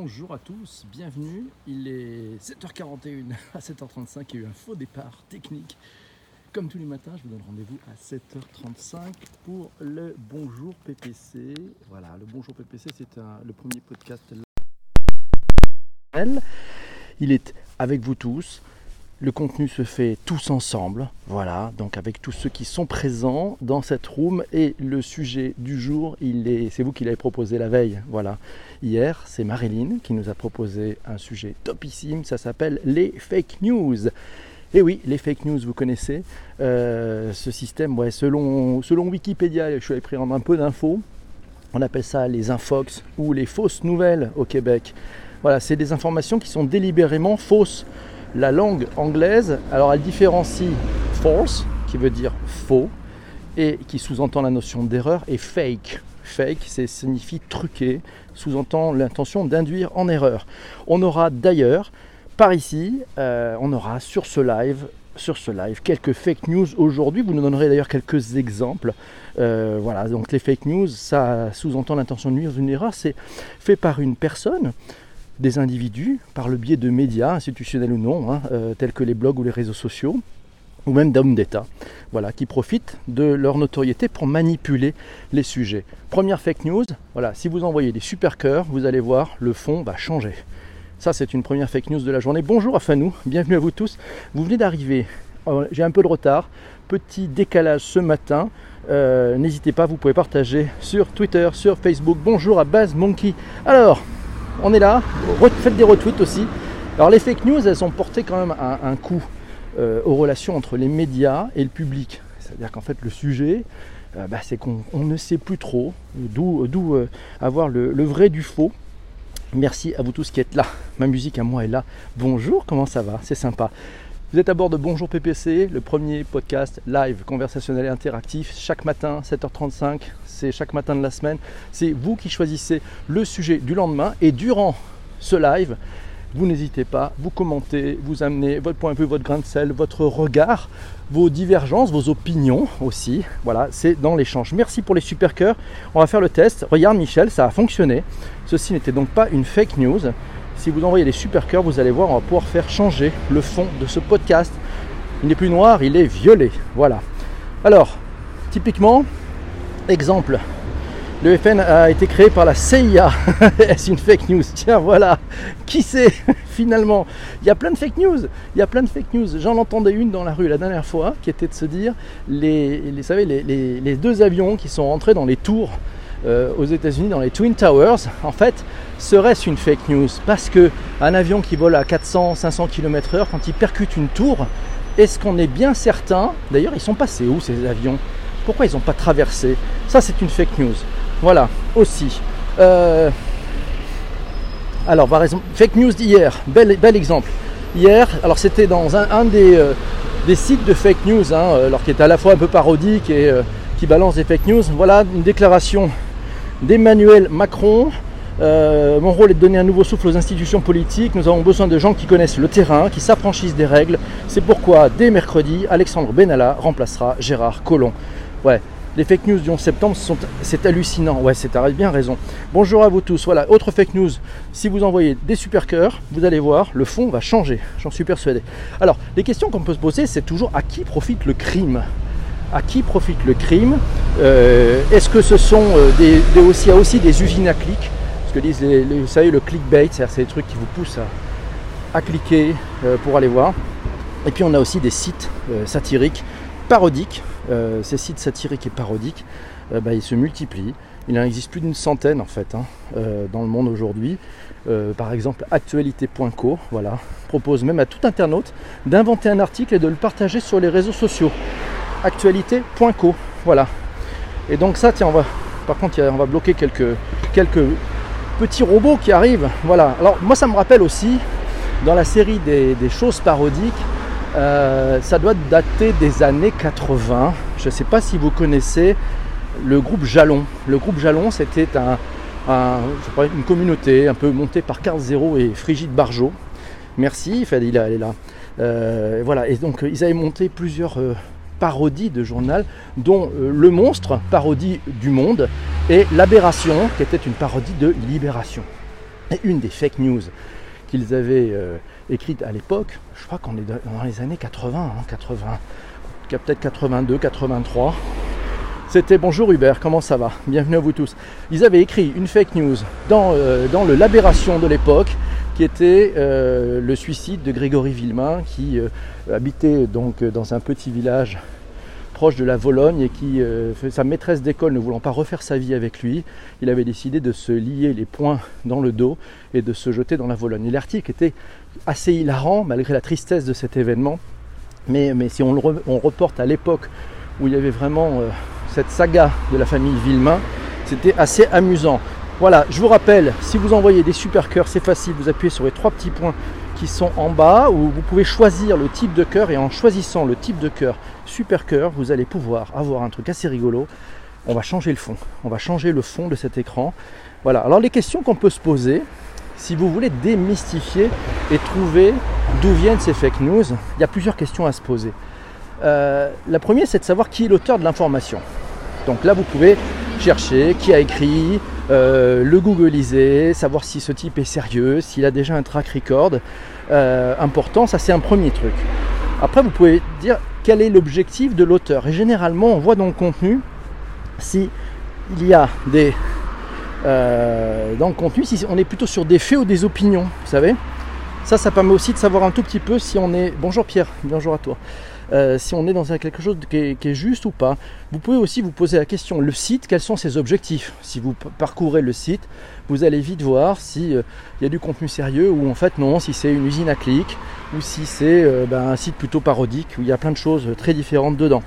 Bonjour à tous, bienvenue. Il est 7h41 à 7h35, il y a eu un faux départ technique. Comme tous les matins, je vous donne rendez-vous à 7h35 pour le Bonjour PPC. Voilà, le Bonjour PPC, c'est le premier podcast. Il est avec vous tous. Le contenu se fait tous ensemble, voilà, donc avec tous ceux qui sont présents dans cette room. Et le sujet du jour, il est, c'est vous qui l'avez proposé la veille, voilà. Hier, c'est Marilyn qui nous a proposé un sujet topissime, ça s'appelle les fake news. Et oui, les fake news, vous connaissez euh, ce système, selon, selon Wikipédia, je suis allé prendre un peu d'infos, on appelle ça les infox ou les fausses nouvelles au Québec. Voilà, c'est des informations qui sont délibérément fausses. La langue anglaise, alors elle différencie false, qui veut dire faux, et qui sous-entend la notion d'erreur, et fake. Fake, c'est signifie truqué, sous-entend l'intention d'induire en erreur. On aura d'ailleurs, par ici, euh, on aura sur ce live, sur ce live, quelques fake news aujourd'hui. Vous nous donnerez d'ailleurs quelques exemples. Euh, voilà, donc les fake news, ça sous-entend l'intention de nuire une erreur. C'est fait par une personne, des individus, par le biais de médias, institutionnels ou non, hein, euh, tels que les blogs ou les réseaux sociaux, ou même d'hommes d'État, voilà, qui profitent de leur notoriété pour manipuler les sujets. Première fake news, voilà, si vous envoyez des super cœurs, vous allez voir, le fond va changer. Ça, c'est une première fake news de la journée. Bonjour à Fanou, bienvenue à vous tous. Vous venez d'arriver, Euh, j'ai un peu de retard, petit décalage ce matin. Euh, N'hésitez pas, vous pouvez partager sur Twitter, sur Facebook. Bonjour à Baz Monkey. Alors, on est là, faites des retweets aussi. Alors les fake news, elles sont portées quand même un, coup euh, aux relations entre les médias et le public. C'est-à-dire qu'en fait le sujet, euh, bah, c'est qu'on on ne sait plus trop d'où euh, avoir le vrai du faux. Merci à vous tous qui êtes là. Ma musique à moi est là. Bonjour, comment ça va? C'est sympa. Vous êtes à bord de Bonjour PPC, le premier podcast live, conversationnel et interactif, chaque matin, 7h35, c'est chaque matin de la semaine. C'est vous qui choisissez le sujet du lendemain et durant ce live, vous n'hésitez pas, vous commentez, vous amenez votre point de vue, votre grain de sel, votre regard, vos divergences, vos opinions aussi. Voilà, c'est dans l'échange. Merci pour les super cœurs. On va faire le test. Regarde Michel, ça a fonctionné. Ceci n'était donc pas une fake news. Si vous envoyez les super cœurs, vous allez voir, on va pouvoir faire changer le fond de ce podcast. Il n'est plus noir, il est violet. Voilà. Alors, typiquement, exemple, le FN a été créé par la CIA. Est-ce une fake news? Tiens, voilà. Qui c'est finalement? Il y a plein de fake news. Il y a plein de fake news. J'en entendais une dans la rue la dernière fois qui était de se dire les deux avions qui sont rentrés dans les tours euh, aux États-Unis, dans les Twin Towers, en fait, serait-ce une fake news Parce que un avion qui vole à 400-500 km/h, quand il percute une tour, est-ce qu'on est bien certain D'ailleurs, ils sont passés où ces avions Pourquoi ils n'ont pas traversé Ça, c'est une fake news. Voilà, aussi. Euh, alors, par exemple, fake news d'hier, bel, exemple. Hier, alors c'était dans un, euh, des sites de fake news, hein, euh, alors qui est à la fois un peu parodique et qui balance des fake news. Voilà une déclaration d'Emmanuel Macron. Euh, mon rôle est de donner un nouveau souffle aux institutions politiques. Nous avons besoin de gens qui connaissent le terrain, qui s'affranchissent des règles. C'est pourquoi, dès mercredi, Alexandre Benalla remplacera Gérard Collomb. Ouais, les fake news du 11 septembre, c'est hallucinant. Ouais, c'est bien raison. Bonjour à vous tous. Voilà, autre fake news. Si vous envoyez des super cœurs, vous allez voir, le fond va changer. J'en suis persuadé. Alors, les questions qu'on peut se poser, c'est toujours à qui profite le crime? À qui profite le crime? Euh, Est-ce que ce sont euh, des, des aussi, aussi des usines à clics? Ce que disent les, les- savez le clickbait, c'est-à-dire c'est des trucs qui vous poussent à, cliquer euh, pour aller voir. Et puis on a aussi des sites euh, satiriques, parodiques. Euh, ces sites satiriques et parodiques, bah, ils se multiplient. Il en existe plus d'une centaine en fait hein, dans le monde aujourd'hui. Par exemple, actualité.co, voilà, propose même à tout internaute d'inventer un article et de le partager sur les réseaux sociaux actualité.co. Voilà. Et donc ça, tiens, on va, par contre, on va bloquer quelques, quelques petits robots qui arrivent. Voilà. Alors moi, ça me rappelle aussi, dans la série des, choses parodiques, euh, ça doit dater des années 80. Je ne sais pas si vous connaissez le groupe Jalon. Le groupe Jalon, c'était une communauté un peu montée par Carl Zéro et Frigide Barjot. Merci, elle est là. Euh, voilà, et donc ils avaient monté plusieurs euh, parodies de journal, dont euh, Le Monstre, parodie du Monde, et L'Aberration, qui était une parodie de Libération. Et une des fake news qu'ils avaient euh, écrites à l'époque, je crois qu'on est dans les années 80, 80 peut-être 82, 83. C'était bonjour Hubert, comment ça va? Bienvenue à vous tous. Ils avaient écrit une fake news dans, euh, dans le Labération de l'époque qui était euh, le suicide de Grégory Villemain qui habitait donc dans un petit village proche de la Vologne et qui, euh, sa maîtresse d'école ne voulant pas refaire sa vie avec lui, il avait décidé de se lier les poings dans le dos et de se jeter dans la Vologne. Et l'article était assez hilarant malgré la tristesse de cet événement. Mais, si on, le reporte à l'époque où il y avait vraiment euh, cette saga de la famille Villemain, c'était assez amusant. Voilà, je vous rappelle, si vous envoyez des super cœurs, c'est facile, vous appuyez sur les trois petits points qui sont en bas où vous pouvez choisir le type de cœur et en choisissant le type de cœur super cœur, vous allez pouvoir avoir un truc assez rigolo. On va changer le fond. On va changer le fond de cet écran. Voilà. Alors les questions qu'on peut se poser, si vous voulez démystifier et trouver d'où viennent ces fake news, il y a plusieurs questions à se poser. Euh, la première, c'est de savoir qui est l'auteur de l'information. Donc là, vous pouvez chercher qui a écrit, euh, le googliser, savoir si ce type est sérieux, s'il a déjà un track record euh, important. Ça, c'est un premier truc. Après, vous pouvez dire quel est l'objectif de l'auteur? Et généralement, on voit dans le contenu si il y a des euh, dans le contenu, si on est plutôt sur des faits ou des opinions, vous savez? Ça, ça permet aussi de savoir un tout petit peu si on est. Bonjour Pierre, bonjour à toi. Euh, si on est dans quelque chose qui est, juste ou pas. Vous pouvez aussi vous poser la question, le site, quels sont ses objectifs? Si vous parcourez le site, vous allez vite voir s'il euh, y a du contenu sérieux ou en fait non, si c'est une usine à clics ou si c'est euh, ben, un site plutôt parodique où il y a plein de choses très différentes dedans.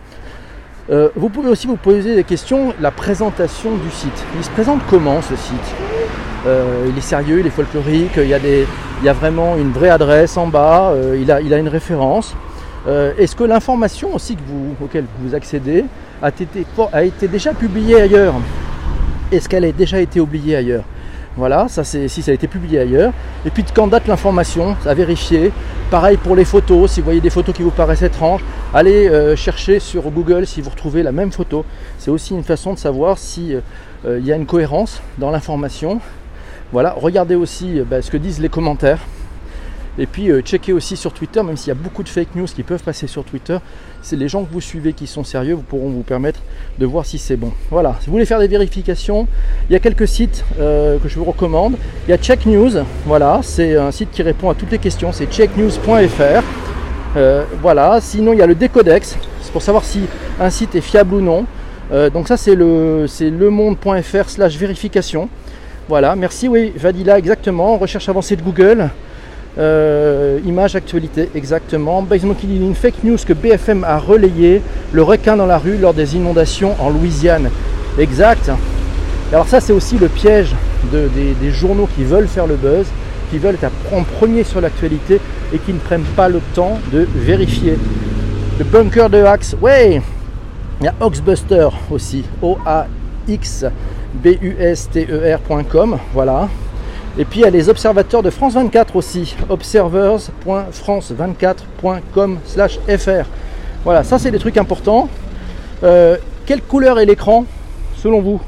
vous pouvez aussi vous poser des questions, la présentation du site. Il se présente comment ce site? Il est sérieux, il est folklorique, il y, a des, il y a vraiment une vraie adresse en bas, il, a, il a une référence. Euh, est-ce que l'information aussi que vous, auquel vous accédez a été, a été déjà publiée ailleurs? Est-ce qu'elle a déjà été oubliée ailleurs? Voilà, ça c'est si ça a été publié ailleurs. Et puis de quand date l'information, à vérifier. Pareil pour les photos, si vous voyez des photos qui vous paraissent étranges, allez euh, chercher sur Google si vous retrouvez la même photo. C'est aussi une façon de savoir s'il euh, il y a une cohérence dans l'information. Voilà, regardez aussi bah, ce que disent les commentaires. Et puis euh, checkez aussi sur Twitter, même s'il y a beaucoup de fake news qui peuvent passer sur Twitter, c'est les gens que vous suivez qui sont sérieux, vous pourront vous permettre de voir si c'est bon. Voilà, si vous voulez faire des vérifications, il y a quelques sites euh, que je vous recommande. Il y a Check News, voilà, c'est un site qui répond à toutes les questions, c'est checknews.fr. Euh, voilà, sinon il y a le Decodex, c'est pour savoir si un site est fiable ou non. donc ça c'est le c'est lemonde.fr slash vérification. Voilà, merci, oui, Vadila, exactement, recherche avancée de Google. Euh, image actualité, exactement. Basement qui dit une fake news que BFM a relayé le requin dans la rue lors des inondations en Louisiane. Exact. Alors ça c'est aussi le piège des, journaux qui veulent faire le buzz, qui veulent être en premier sur l'actualité et qui ne prennent pas le temps de vérifier. Le bunker de Axe, ouais Il y a Oxbuster aussi, O-A-X-B-U-S-T-E-R.com, voilà. Et puis il y a les observateurs de France 24 aussi, observers.france24.com fr. Voilà, ça c'est des trucs importants. Euh, quelle couleur est l'écran selon vous?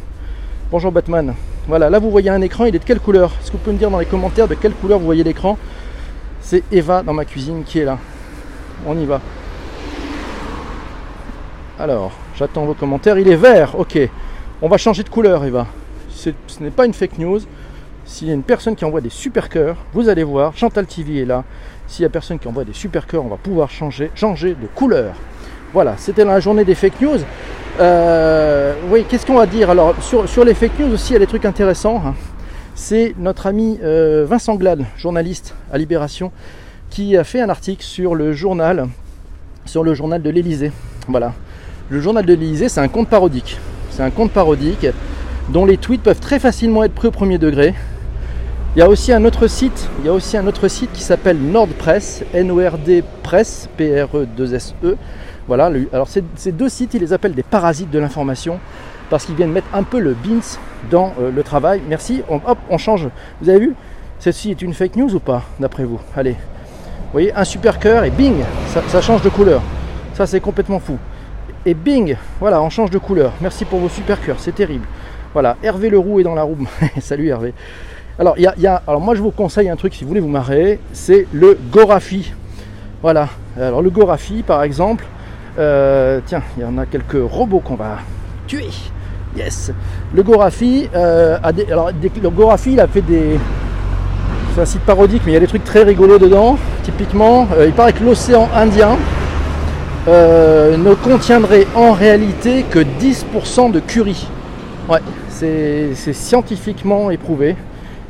Bonjour Batman. Voilà, là vous voyez un écran, il est de quelle couleur? Est-ce que vous pouvez me dire dans les commentaires de quelle couleur vous voyez l'écran? C'est Eva dans ma cuisine qui est là. On y va. Alors, j'attends vos commentaires. Il est vert, ok. On va changer de couleur, Eva. Ce n'est pas une fake news. S'il y a une personne qui envoie des super cœurs, vous allez voir, Chantal TV est là. S'il y a personne qui envoie des super cœurs, on va pouvoir changer, de couleur. Voilà, c'était la journée des fake news. Euh, oui, qu'est-ce qu'on va dire? Alors, sur, les fake news aussi, il y a des trucs intéressants. Hein. C'est notre ami euh, Vincent Glad, journaliste à Libération, qui a fait un article sur le journal, sur le journal de l'Elysée. Voilà. Le journal de l'Elysée, c'est un compte parodique. C'est un compte parodique dont les tweets peuvent très facilement être pris au premier degré. Il y a aussi un autre site, qui s'appelle NordPress, N-O-R-D Press, P-R-E-2-S-E. E. Voilà, alors ces, deux sites, ils les appellent des parasites de l'information parce qu'ils viennent mettre un peu le bins dans euh, le travail. Merci, hop, on change. Vous avez vu? Celle-ci est une fake news ou pas, d'après vous? Allez, vous voyez, un super cœur et bing, ça change de couleur. Ça, c'est complètement fou. Et bing, voilà, on change de couleur. Merci pour vos super cœurs, c'est terrible. Voilà, Hervé Leroux est dans la roue. Salut Hervé. Alors, il y, a, alors moi je vous conseille un truc si vous voulez vous marrer, c'est le Gorafi. Voilà. Alors le Gorafi par exemple, euh, tiens, il y en a quelques robots qu'on va tuer. Yes. Le Gorafi, euh, a des, alors le Gorafi, il a fait des, c'est un site parodique, mais il y a des trucs très rigolos dedans. Typiquement, euh, il paraît que l'océan Indien ne contiendrait en réalité que 10% de curry. Ouais, c'est scientifiquement éprouvé.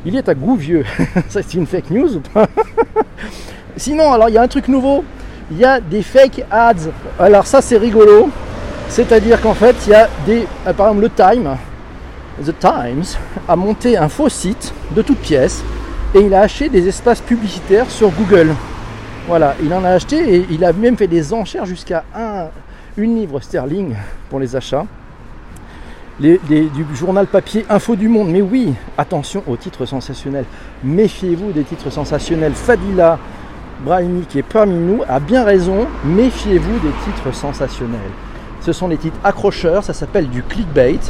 Il est à goût vieux. C'est une fake news ou pas? Sinon, alors il y a un truc nouveau. Il y a des fake ads. Alors ça, c'est rigolo. C'est-à-dire qu'en fait, il y a des. Euh, par exemple, le Time, The Times, a monté un faux site de toutes pièces et il a acheté des espaces publicitaires sur Google. Voilà, il en a acheté et il a même fait des enchères jusqu'à un, une livre sterling pour les achats du journal papier Info du Monde. Mais oui, attention aux titres sensationnels. Méfiez-vous des titres sensationnels. Fadila Brahimi, qui est parmi nous, a bien raison. Méfiez-vous des titres sensationnels. Ce sont les titres accrocheurs, ça s'appelle du clickbait.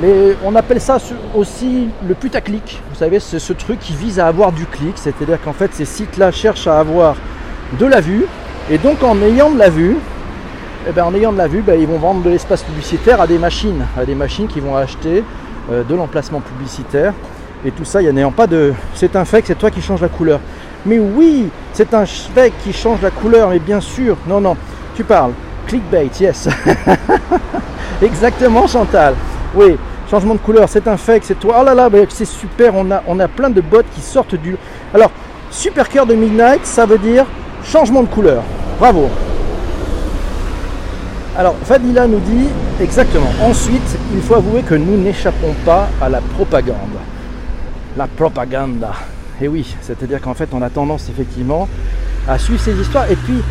Mais on appelle ça aussi le putaclic. Vous savez, c'est ce truc qui vise à avoir du clic. C'est-à-dire qu'en fait, ces sites-là cherchent à avoir de la vue. Et donc, en ayant de la vue, eh ben, en ayant de la vue, ben, ils vont vendre de l'espace publicitaire à des machines, à des machines qui vont acheter euh, de l'emplacement publicitaire. Et tout ça, il n'y a pas de. C'est un fake, c'est toi qui change la couleur. Mais oui, c'est un fake qui change la couleur, mais bien sûr. Non, non, tu parles. Clickbait, yes. Exactement, Chantal. Oui, changement de couleur, c'est un fake, c'est toi. Oh là là, c'est super, on a, on a plein de bots qui sortent du. Alors, super cœur de Midnight, ça veut dire changement de couleur. Bravo. Alors Fadila nous dit exactement. Ensuite, il faut avouer que nous n'échappons pas à la propagande. La propaganda. Et oui, c'est-à-dire qu'en fait, on a tendance effectivement à suivre ces histoires. Et puis,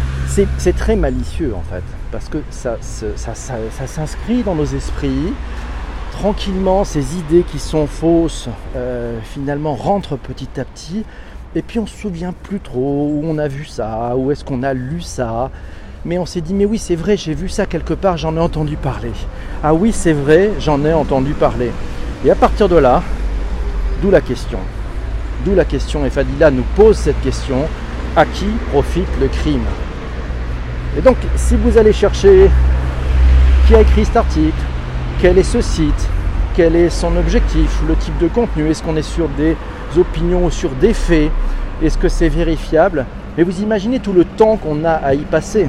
c'est très malicieux en fait, parce que ça, s'inscrit dans nos esprits. Tranquillement, ces idées qui sont fausses, euh, finalement, rentrent petit à petit. Et puis on se souvient plus trop où on a vu ça, où est-ce qu'on a lu ça mais on s'est dit mais oui c'est vrai, j'ai vu ça quelque part, j'en ai entendu parler. Ah oui c'est vrai, j'en ai entendu parler. Et à partir de là, d'où la question. D'où la question, et Fadila nous pose cette question, à qui profite le crime? Et donc si vous allez chercher qui a écrit cet article, quel est ce site, quel est son objectif, le type de contenu, est-ce qu'on est sur des opinions ou sur des faits, est-ce que c'est vérifiable? Mais vous imaginez tout le temps qu'on a à y passer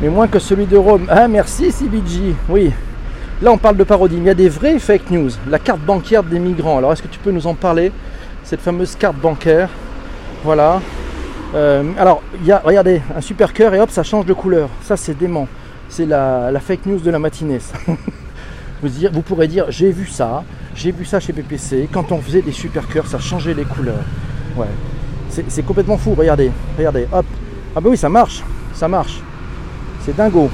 mais moins que celui de Rome. Ah merci CBG, oui. Là on parle de parodie, mais il y a des vraies fake news. La carte bancaire des migrants. Alors est-ce que tu peux nous en parler? Cette fameuse carte bancaire. Voilà. Euh, alors, il y a, regardez, un super cœur et hop, ça change de couleur. Ça c'est dément. C'est la, fake news de la matinée. vous, dire, vous pourrez dire, j'ai vu ça, j'ai vu ça chez PPC. Quand on faisait des super cœurs, ça changeait les couleurs. Ouais. C'est complètement fou, regardez, regardez, hop. Ah bah oui, ça marche, ça marche. C'est dingo.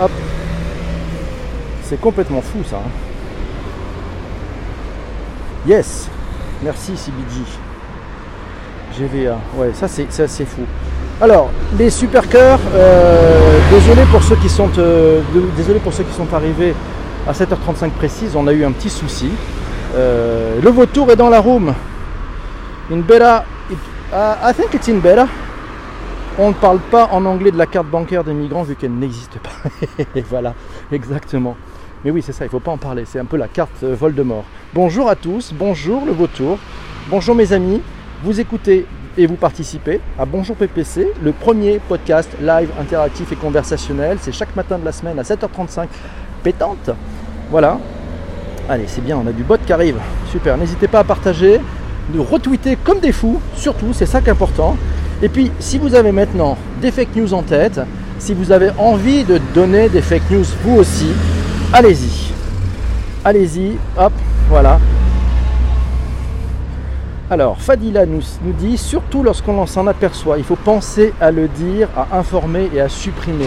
Hop. C'est complètement fou ça. Hein. Yes. Merci CBG. GVA. Ouais, ça c'est assez fou. Alors, les super cœurs, euh, désolé pour ceux qui sont euh, désolé pour ceux qui sont arrivés à 7h35 précise, on a eu un petit souci. Euh, le vautour est dans la room. In beta, I think it's in beta. On ne parle pas en anglais de la carte bancaire des migrants vu qu'elle n'existe pas. voilà, exactement. Mais oui, c'est ça, il ne faut pas en parler. C'est un peu la carte Voldemort. Bonjour à tous, bonjour le vautour, bonjour mes amis. Vous écoutez et vous participez à Bonjour PPC, le premier podcast live interactif et conversationnel. C'est chaque matin de la semaine à 7h35, pétante. Voilà. Allez, c'est bien, on a du bot qui arrive. Super, n'hésitez pas à partager, de retweeter comme des fous, surtout, c'est ça qui est important. Et puis, si vous avez maintenant des fake news en tête, si vous avez envie de donner des fake news vous aussi, allez-y. Allez-y, hop, voilà. Alors, Fadila nous, nous dit, surtout lorsqu'on s'en aperçoit, il faut penser à le dire, à informer et à supprimer.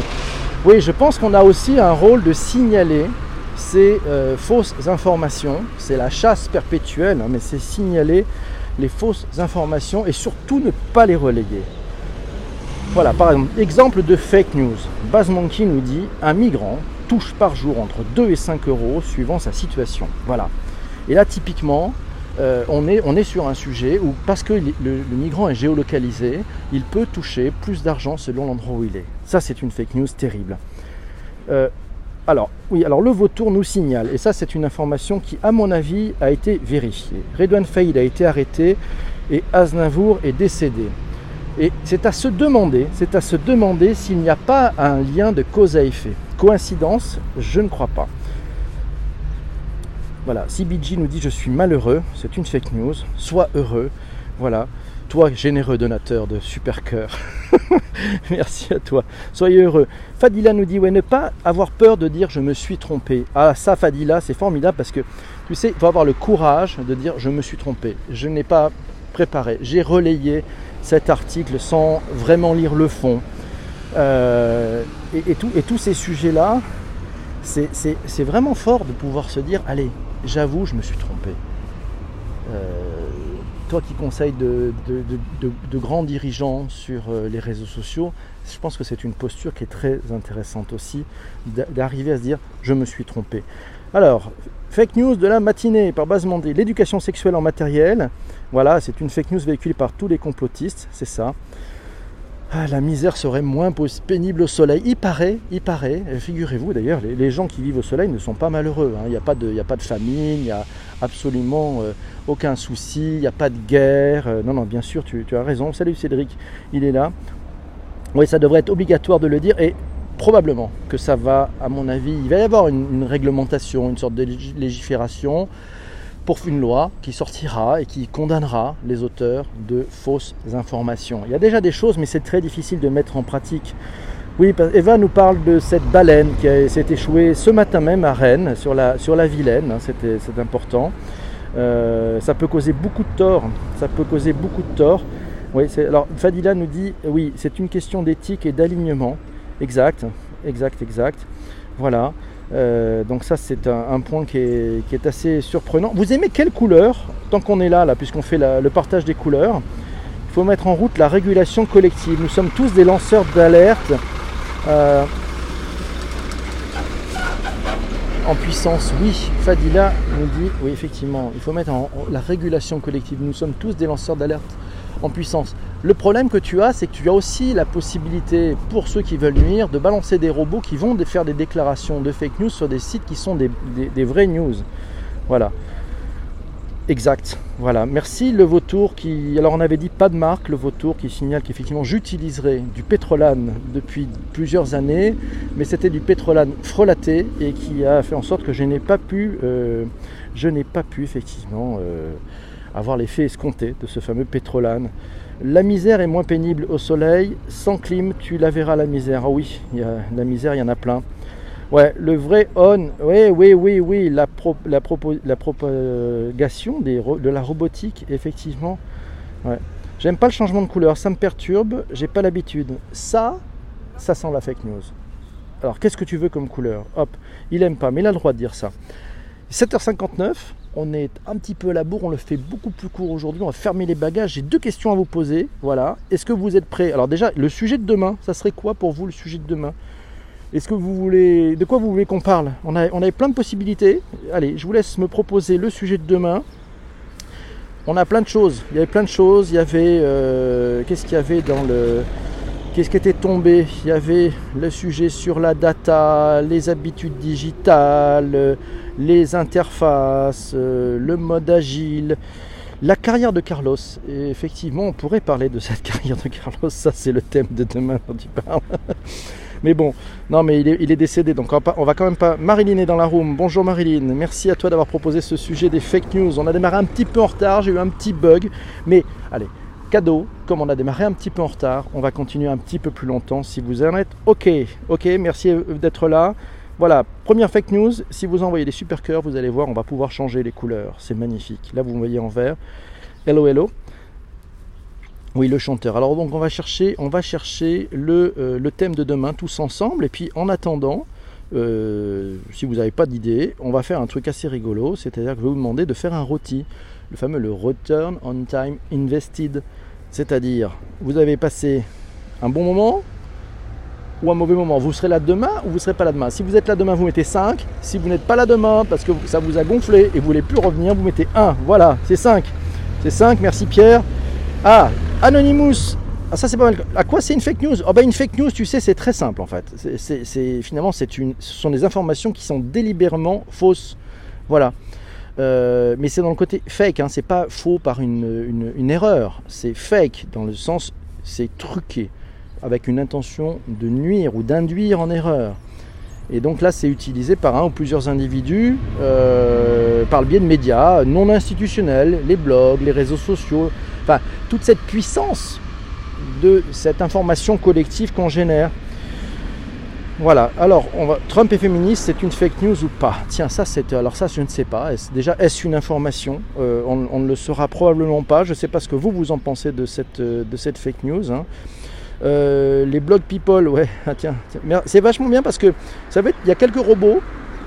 Oui, je pense qu'on a aussi un rôle de signaler ces euh, fausses informations. C'est la chasse perpétuelle, hein, mais c'est signaler les fausses informations et surtout ne pas les relayer. Voilà, par exemple, exemple de fake news. Baz Monkey nous dit un migrant touche par jour entre 2 et 5 euros suivant sa situation. Voilà. Et là, typiquement, euh, on, est, sur un sujet où, parce que le, migrant est géolocalisé, il peut toucher plus d'argent selon l'endroit où il est. Ça, c'est une fake news terrible. Euh, alors, oui, alors le vautour nous signale, et ça, c'est une information qui, à mon avis, a été vérifiée. Redouane Faïd a été arrêté et Aznavour est décédé. Et c'est à se demander, c'est à se demander s'il n'y a pas un lien de cause à effet. Coïncidence Je ne crois pas. Voilà, CBG nous dit je suis malheureux, c'est une fake news, sois heureux. Voilà, toi généreux donateur de super cœur. Merci à toi, soyez heureux. Fadila nous dit ouais, ne pas avoir peur de dire je me suis trompé. Ah ça Fadila, c'est formidable parce que tu sais, il faut avoir le courage de dire je me suis trompé. Je n'ai pas préparé, j'ai relayé cet article sans vraiment lire le fond. Euh, et, et tous ces sujets-là, c'est vraiment fort de pouvoir se dire, allez, j'avoue, je me suis trompé. Euh, toi qui conseilles de, grands dirigeants sur euh, les réseaux sociaux, je pense que c'est une posture qui est très intéressante aussi, d'arriver à se dire je me suis trompé. Alors, fake news de la matinée par base Mandé, l'éducation sexuelle en matériel. Voilà, c'est une fake news véhiculée par tous les complotistes, c'est ça. Ah, la misère serait moins pénible au soleil. Il paraît, il paraît, figurez-vous d'ailleurs, les, gens qui vivent au soleil ne sont pas malheureux. Hein. Il n'y a, pas de, a pas de famine, il n'y a absolument euh, aucun souci, il n'y a pas de guerre. Euh, non, non, bien sûr, tu, as raison. Salut Cédric, il est là. Oui, ça devrait être obligatoire de le dire et probablement que ça va, à mon avis, il va y avoir une réglementation, une sorte de légifération pour une loi qui sortira et qui condamnera les auteurs de fausses informations. Il y a déjà des choses, mais c'est très difficile de mettre en pratique. Oui, Eva nous parle de cette baleine qui s'est échouée ce matin même à Rennes, sur la, sur la Vilaine, hein, c'est important. Euh, ça peut causer beaucoup de tort. Ça peut causer beaucoup de tort. Oui, alors Fadila nous dit, oui, c'est une question d'éthique et d'alignement. Exact, exact, exact. Voilà. Euh, donc ça c'est un, point qui est, assez surprenant. Vous aimez quelle couleur Tant qu'on est là, là puisqu'on fait le partage des couleurs, il faut mettre en route la régulation collective. Nous sommes tous des lanceurs d'alerte euh, en puissance. Oui, Fadila nous dit, oui effectivement, il faut mettre en la régulation collective. Nous sommes tous des lanceurs d'alerte en puissance. Le problème que tu as, c'est que tu as aussi la possibilité, pour ceux qui veulent nuire, de balancer des robots qui vont faire des déclarations de fake news sur des sites qui sont des, vraies news. Voilà. Exact. Voilà. Merci le vautour qui. Alors on avait dit pas de marque, le vautour qui signale qu'effectivement j'utiliserai du pétrolane depuis plusieurs années, mais c'était du pétrolane frelaté et qui a fait en sorte que je n'ai pas pu, euh, je n'ai pas pu effectivement euh, avoir l'effet escompté de ce fameux pétrolane. La misère est moins pénible au soleil, sans clim, tu la verras la misère. Ah oui, la misère, il y en a plein. Ouais, le vrai on, oui, oui, oui, oui, la, propagation de la robotique, effectivement. Ouais. J'aime pas le changement de couleur, ça me perturbe, j'ai pas l'habitude. Ça, ça sent la fake news. Alors, qu'est-ce que tu veux comme couleur? Hop, il aime pas, mais il a le droit de dire ça. 7h59, on est un petit peu à la bourre, on le fait beaucoup plus court aujourd'hui, on va fermer les bagages. J'ai deux questions à vous poser. Voilà. Est-ce que vous êtes prêts? Alors déjà, le sujet de demain, ça serait quoi pour vous le sujet de demain? Est-ce que vous voulez. De quoi vous voulez qu'on parle? On, a, on avait plein de possibilités. Allez, je vous laisse me proposer le sujet de demain. On a plein de choses. Il y avait plein de choses. Il y avait. Euh, qu'est-ce qu'il y avait dans le. Qu'est-ce qui était tombé? Il y avait le sujet sur la data, les habitudes digitales les interfaces, euh, le mode agile, la carrière de Carlos. Et effectivement, on pourrait parler de cette carrière de Carlos, ça c'est le thème de demain dont tu parles. mais bon, non mais il est, décédé, donc on va, quand même pas... Marilyn est dans la room, bonjour Marilyn, merci à toi d'avoir proposé ce sujet des fake news. On a démarré un petit peu en retard, j'ai eu un petit bug, mais allez, cadeau, comme on a démarré un petit peu en retard, on va continuer un petit peu plus longtemps si vous en êtes ok. Ok, merci d'être là. Voilà, première fake news, si vous envoyez des super cœurs, vous allez voir, on va pouvoir changer les couleurs. C'est magnifique. Là, vous me voyez en vert. Hello, hello. Oui, le chanteur. Alors donc on va chercher, on va chercher le, euh, le thème de demain tous ensemble. Et puis en attendant, euh, si vous n'avez pas d'idée, on va faire un truc assez rigolo. C'est-à-dire que je vais vous demander de faire un rôti, le fameux le Return on Time Invested. C'est-à-dire, vous avez passé un bon moment, ou un mauvais moment. Vous serez là demain ou vous serez pas là demain. Si vous êtes là demain, vous mettez 5. Si vous n'êtes pas là demain parce que ça vous a gonflé et vous voulez plus revenir, vous mettez 1. Voilà, c'est 5. C'est 5, merci Pierre. Ah, Anonymous. Ah, ça c'est pas mal. À quoi c'est une fake news? Oh, bah, Une fake news, tu sais, c'est très simple en fait. C'est, finalement, c'est une, ce sont des informations qui sont délibérément fausses. Voilà. Euh, mais c'est dans le côté fake, hein. c'est pas faux par une erreur. C'est fake dans le sens, c'est truqué avec une intention de nuire ou d'induire en erreur. Et donc là, c'est utilisé par un ou plusieurs individus euh, par le biais de médias non institutionnels, les blogs, les réseaux sociaux, enfin toute cette puissance de cette information collective qu'on génère. Voilà, alors on va, Trump est féministe, c'est une fake news ou pas? Tiens, ça c'est. Alors ça je ne sais pas. Déjà, est-ce une information? Euh, on, ne le saura probablement pas. Je ne sais pas ce que vous vous en pensez de cette, de cette fake news. Hein. Euh, les blog people, ouais, ah, tiens, c'est vachement bien parce que il y a quelques robots,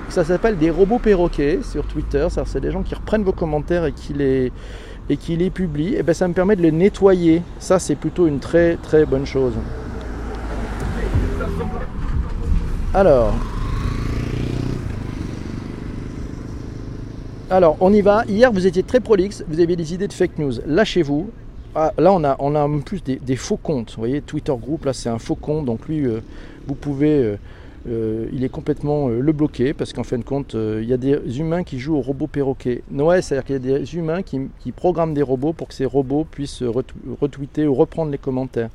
ça s'appelle des robots perroquets sur Twitter, c'est des gens qui reprennent vos commentaires et qui les, et qui les publient, et ben ça me permet de les nettoyer. Ça c'est plutôt une très très bonne chose. Alors, alors on y va. Hier vous étiez très prolixe, vous aviez des idées de fake news. Lâchez-vous. Ah, là, on a, on a en plus des, faux comptes. Vous voyez, Twitter Group, là, c'est un faux compte. Donc, lui, euh, vous pouvez. Euh, euh, il est complètement le bloquer parce qu'en fin de compte, il y a des humains qui jouent au robot perroquet. Ouais, c'est-à-dire qu'il y a des humains qui, programment des robots pour que ces robots puissent retweeter ou reprendre les commentaires.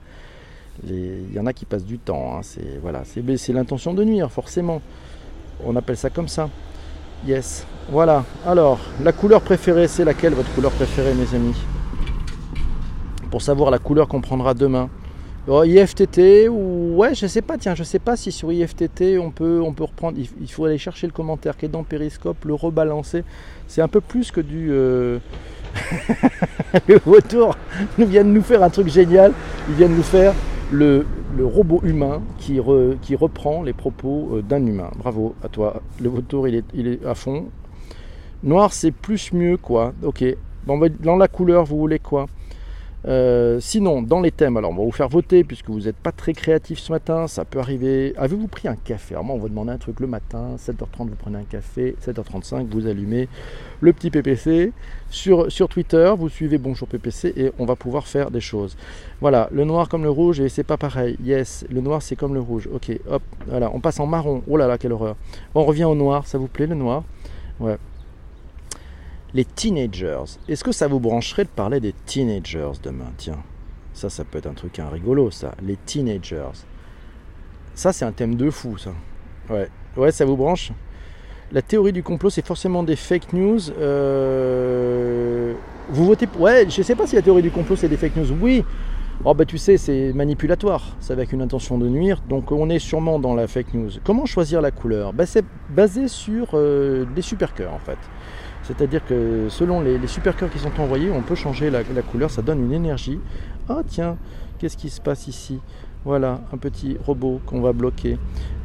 Il y en a qui passent du temps. Hein, c'est voilà, c'est l'intention de nuire, forcément. On appelle ça comme ça. Yes. Voilà. Alors, la couleur préférée, c'est laquelle votre couleur préférée, mes amis? Pour savoir la couleur qu'on prendra demain. Oh, IFTT ou ouais, je sais pas. Tiens, je sais pas si sur IFTT on peut on peut reprendre. Il, faut aller chercher le commentaire qui est dans Periscope, le rebalancer. C'est un peu plus que du. Euh, le retour nous vient de nous faire un truc génial. Ils viennent nous faire le, robot humain qui, reprend les propos euh, d'un humain. Bravo à toi. Le vautour il est, il est à fond. Noir c'est plus mieux quoi. Ok. Dans la couleur vous voulez quoi? Euh, sinon, dans les thèmes, alors on va vous faire voter puisque vous n'êtes pas très créatif ce matin, ça peut arriver. Avez-vous pris un café? Alors moi, on va demander un truc le matin, 7h30 vous prenez un café, 7h35 vous allumez le petit PPC. Sur, sur Twitter, vous suivez Bonjour PPC et on va pouvoir faire des choses. Voilà, le noir comme le rouge et c'est pas pareil. Yes, le noir c'est comme le rouge. Ok, hop, voilà, on passe en marron. Oh là là, quelle horreur. On revient au noir, ça vous plaît le noir? Ouais, les teenagers. Est-ce que ça vous brancherait de parler des teenagers demain? Tiens, ça, ça peut être un truc un rigolo, ça. Les teenagers. Ça, c'est un thème de fou, ça. Ouais, ouais, ça vous branche? La théorie du complot, c'est forcément des fake news. Euh, vous votez pour... Ouais, je sais pas si la théorie du complot, c'est des fake news. Oui. Oh bah tu sais, c'est manipulatoire, c'est avec une intention de nuire, donc on est sûrement dans la fake news. Comment choisir la couleur? Bah, C'est basé sur euh, des super cœurs en fait. C'est-à-dire que selon les, les supercœurs qui sont envoyés, on peut changer la, couleur, ça donne une énergie. Ah tiens, qu'est-ce qui se passe ici? Voilà, un petit robot qu'on va bloquer.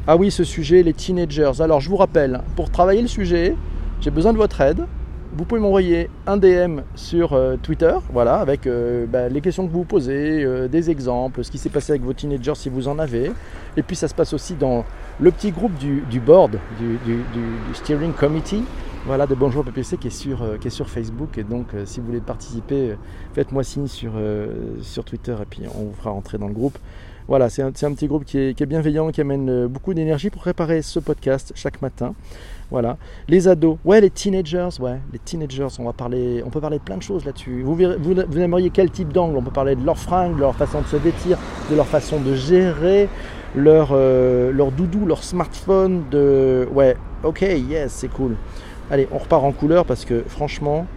Ah oui, ce sujet, les teenagers. Alors je vous rappelle, pour travailler le sujet, j'ai besoin de votre aide. Vous pouvez m'envoyer un DM sur euh, Twitter, voilà, avec euh, bah, les questions que vous posez, euh, des exemples, ce qui s'est passé avec vos teenagers si vous en avez. Et puis ça se passe aussi dans le petit groupe du, board, du steering committee. Voilà, de Bonjour PPC qui est sur, euh, qui est sur Facebook. Et donc, euh, si vous voulez participer, euh, faites-moi signe sur, sur Twitter et puis on vous fera rentrer dans le groupe. Voilà, c'est un, un, petit groupe qui est, qui est, bienveillant, qui amène beaucoup d'énergie pour préparer ce podcast chaque matin. Voilà. Les ados, ouais, les teenagers, ouais, les teenagers, on va parler, on peut parler de plein de choses là-dessus. Vous, aimeriez quel type d'angle? On peut parler de leur fringues, de leur façon de se vêtir, de leur façon de gérer leur, leur doudou, leur smartphone, de... Ouais, ok, yes, c'est cool. Allez, on repart en couleur parce que franchement,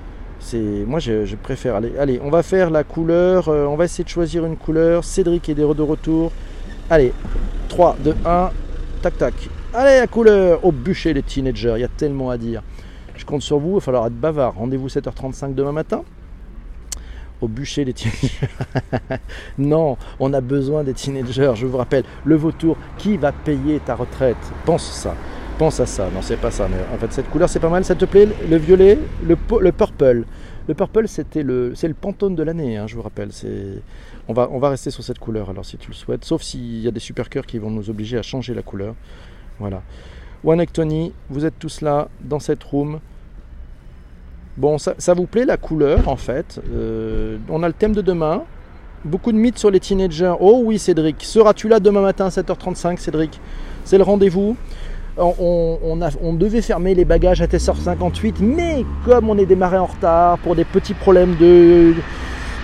c'est moi je, préfère. Allez, allez, on va faire la couleur. Euh, on va essayer de choisir une couleur. Cédric est de retour. Allez, 3, 2, 1, tac tac. Allez, la couleur Au bûcher les teenagers, il y a tellement à dire. Je compte sur vous, il va falloir être bavard. Rendez-vous 7h35 demain matin. Au bûcher les teenagers. non, on a besoin des teenagers. Je vous rappelle, le vautour, qui va payer ta retraite? Pense ça pense à ça. Non, c'est pas ça. Mais en fait, cette couleur, c'est pas mal. Ça te plaît Le violet, le, le purple? Le purple, c'était le, c'est le pantone de l'année, hein, je vous rappelle. On va, on va rester sur cette couleur alors si tu le souhaites, sauf s'il y a des super cœurs qui vont nous obliger à changer la couleur. Voilà. One Tony, vous êtes tous là dans cette room. Bon, ça, ça vous plaît la couleur en fait? Euh, On a le thème de demain. Beaucoup de mythes sur les teenagers. Oh oui, Cédric. Seras-tu là demain matin à 7h35, Cédric? C'est le rendez-vous. On, devait fermer les bagages à TSR58, mais comme on est démarré en retard pour des petits problèmes de,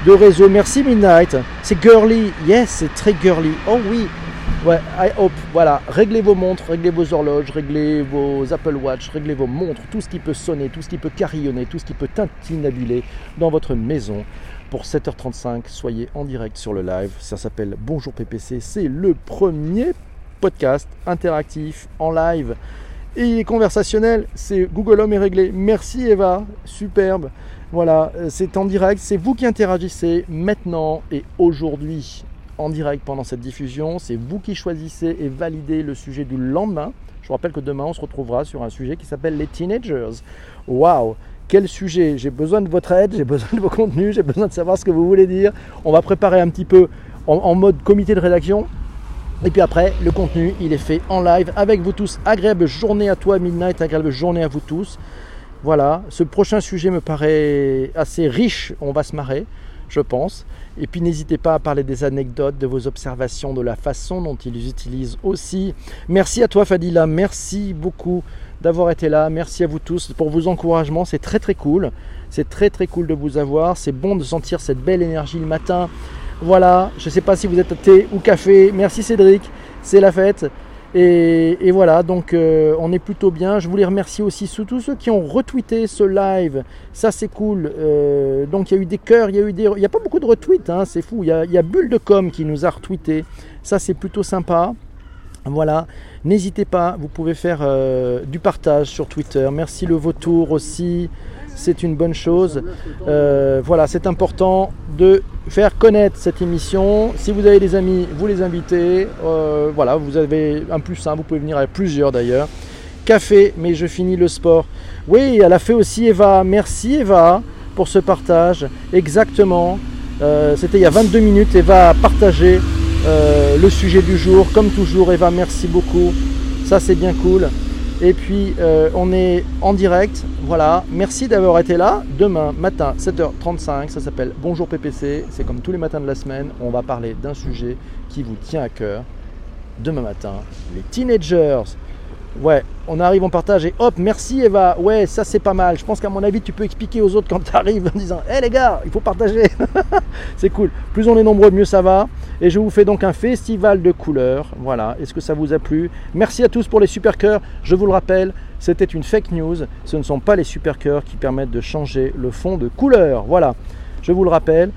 de réseau, merci Midnight. C'est girly, yes, c'est très girly. Oh oui, ouais, I hope. Voilà, réglez vos montres, réglez vos horloges, réglez vos Apple Watch, réglez vos montres, tout ce qui peut sonner, tout ce qui peut carillonner, tout ce qui peut tintinabuler dans votre maison. Pour 7h35, soyez en direct sur le live. Ça s'appelle Bonjour PPC. C'est le premier podcast interactif en live et il est conversationnel. C'est Google Home est réglé. Merci Eva, superbe. Voilà, euh, c'est en direct. C'est vous qui interagissez maintenant et aujourd'hui en direct pendant cette diffusion. C'est vous qui choisissez et validez le sujet du lendemain. Je vous rappelle que demain on se retrouvera sur un sujet qui s'appelle les teenagers. Waouh, quel sujet J'ai besoin de votre aide, j'ai besoin de vos contenus, j'ai besoin de savoir ce que vous voulez dire. On va préparer un petit peu en, en mode comité de rédaction. Et puis après, le contenu, il est fait en live avec vous tous. Agréable journée à toi, Midnight, agréable journée à vous tous. Voilà, ce prochain sujet me paraît assez riche, on va se marrer, je pense. Et puis n'hésitez pas à parler des anecdotes, de vos observations, de la façon dont ils utilisent aussi. Merci à toi Fadila, merci beaucoup d'avoir été là, merci à vous tous pour vos encouragements, c'est très très cool. C'est très très cool de vous avoir, c'est bon de sentir cette belle énergie le matin. Voilà, je ne sais pas si vous êtes à thé ou café. Merci Cédric, c'est la fête. Et, voilà, donc euh, on est plutôt bien. Je voulais remercier aussi tous ceux qui ont retweeté ce live. Ça c'est cool. Euh, donc il y a eu des cœurs, il y a eu des, il n'y a pas beaucoup de retweets, hein, c'est fou. Il y, a, il Bulle de com qui nous a retweeté. Ça c'est plutôt sympa. Voilà, n'hésitez pas, vous pouvez faire euh, du partage sur Twitter. Merci le vautour aussi, c'est une bonne chose. Euh, voilà, c'est important de faire connaître cette émission. Si vous avez des amis, vous les invitez. Euh, voilà, vous avez un plus un, vous pouvez venir avec plusieurs d'ailleurs. Café, mais je finis le sport. Oui, elle a fait aussi Eva. Merci Eva pour ce partage. Exactement. Euh, C'était il y a 22 minutes. Eva a partagé le sujet du jour. Comme toujours, Eva, merci beaucoup. Ça, c'est bien cool. Et puis, euh, on est en direct. Voilà. Merci d'avoir été là. Demain matin, 7h35, ça s'appelle Bonjour PPC. C'est comme tous les matins de la semaine. On va parler d'un sujet qui vous tient à cœur. Demain matin, les teenagers. Ouais, on arrive, on partage et hop, merci Eva. Ouais, ça c'est pas mal. Je pense qu'à mon avis, tu peux expliquer aux autres quand tu arrives en disant Hé les gars, il faut partager. c'est cool. Plus on est nombreux, mieux ça va. Et je vous fais donc un festival de couleurs. Voilà. Est-ce que ça vous a plu? Merci à tous pour les super cœurs. Je vous le rappelle, c'était une fake news. Ce ne sont pas les super cœurs qui permettent de changer le fond de couleur. Voilà. Je vous le rappelle.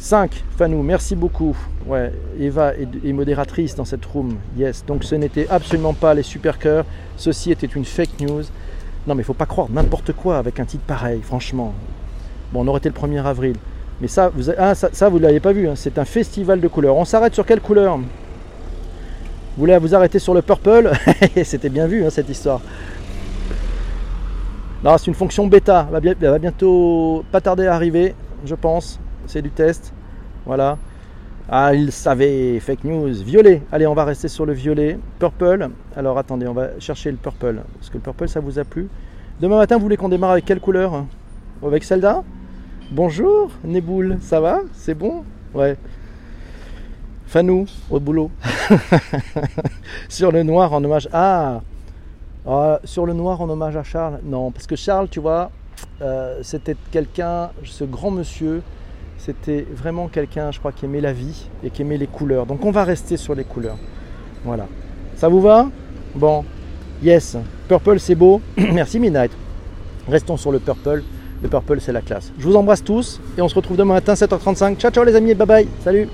5, Fanou, merci beaucoup. Ouais, Eva est, modératrice dans cette room. Yes, donc ce n'était absolument pas les super cœurs. Ceci était une fake news. Non, mais il faut pas croire n'importe quoi avec un titre pareil, franchement. Bon, on aurait été le 1er avril. Mais ça, vous, ah, ça, vous ne l'avez pas vu. hein. C'est un festival de couleurs. On s'arrête sur quelle couleur? Vous voulez vous arrêter sur le purple? C'était bien vu, hein, cette histoire. Non, c'est une fonction bêta. Elle va, bientôt pas tarder à arriver, je pense. C'est du test. Voilà. Ah, il savait, fake news. Violet. Allez, on va rester sur le violet. Purple. Alors attendez, on va chercher le purple. Est-ce que le purple, ça vous a plu? Demain matin, vous voulez qu'on démarre avec quelle couleur? Avec Zelda? Bonjour, Neboul. Ça va? C'est bon? Ouais. Fanou, au boulot. sur le noir en hommage. Ah Sur le noir en hommage à Charles Non, parce que Charles, tu vois, euh, c'était quelqu'un, ce grand monsieur, c'était vraiment quelqu'un, je crois, qui aimait la vie et qui aimait les couleurs. Donc on va rester sur les couleurs. Voilà. Ça vous va? Bon. Yes. Purple, c'est beau. Merci Midnight. Restons sur le purple. Le purple, c'est la classe. Je vous embrasse tous et on se retrouve demain matin 7h35. Ciao, ciao les amis bye bye. Salut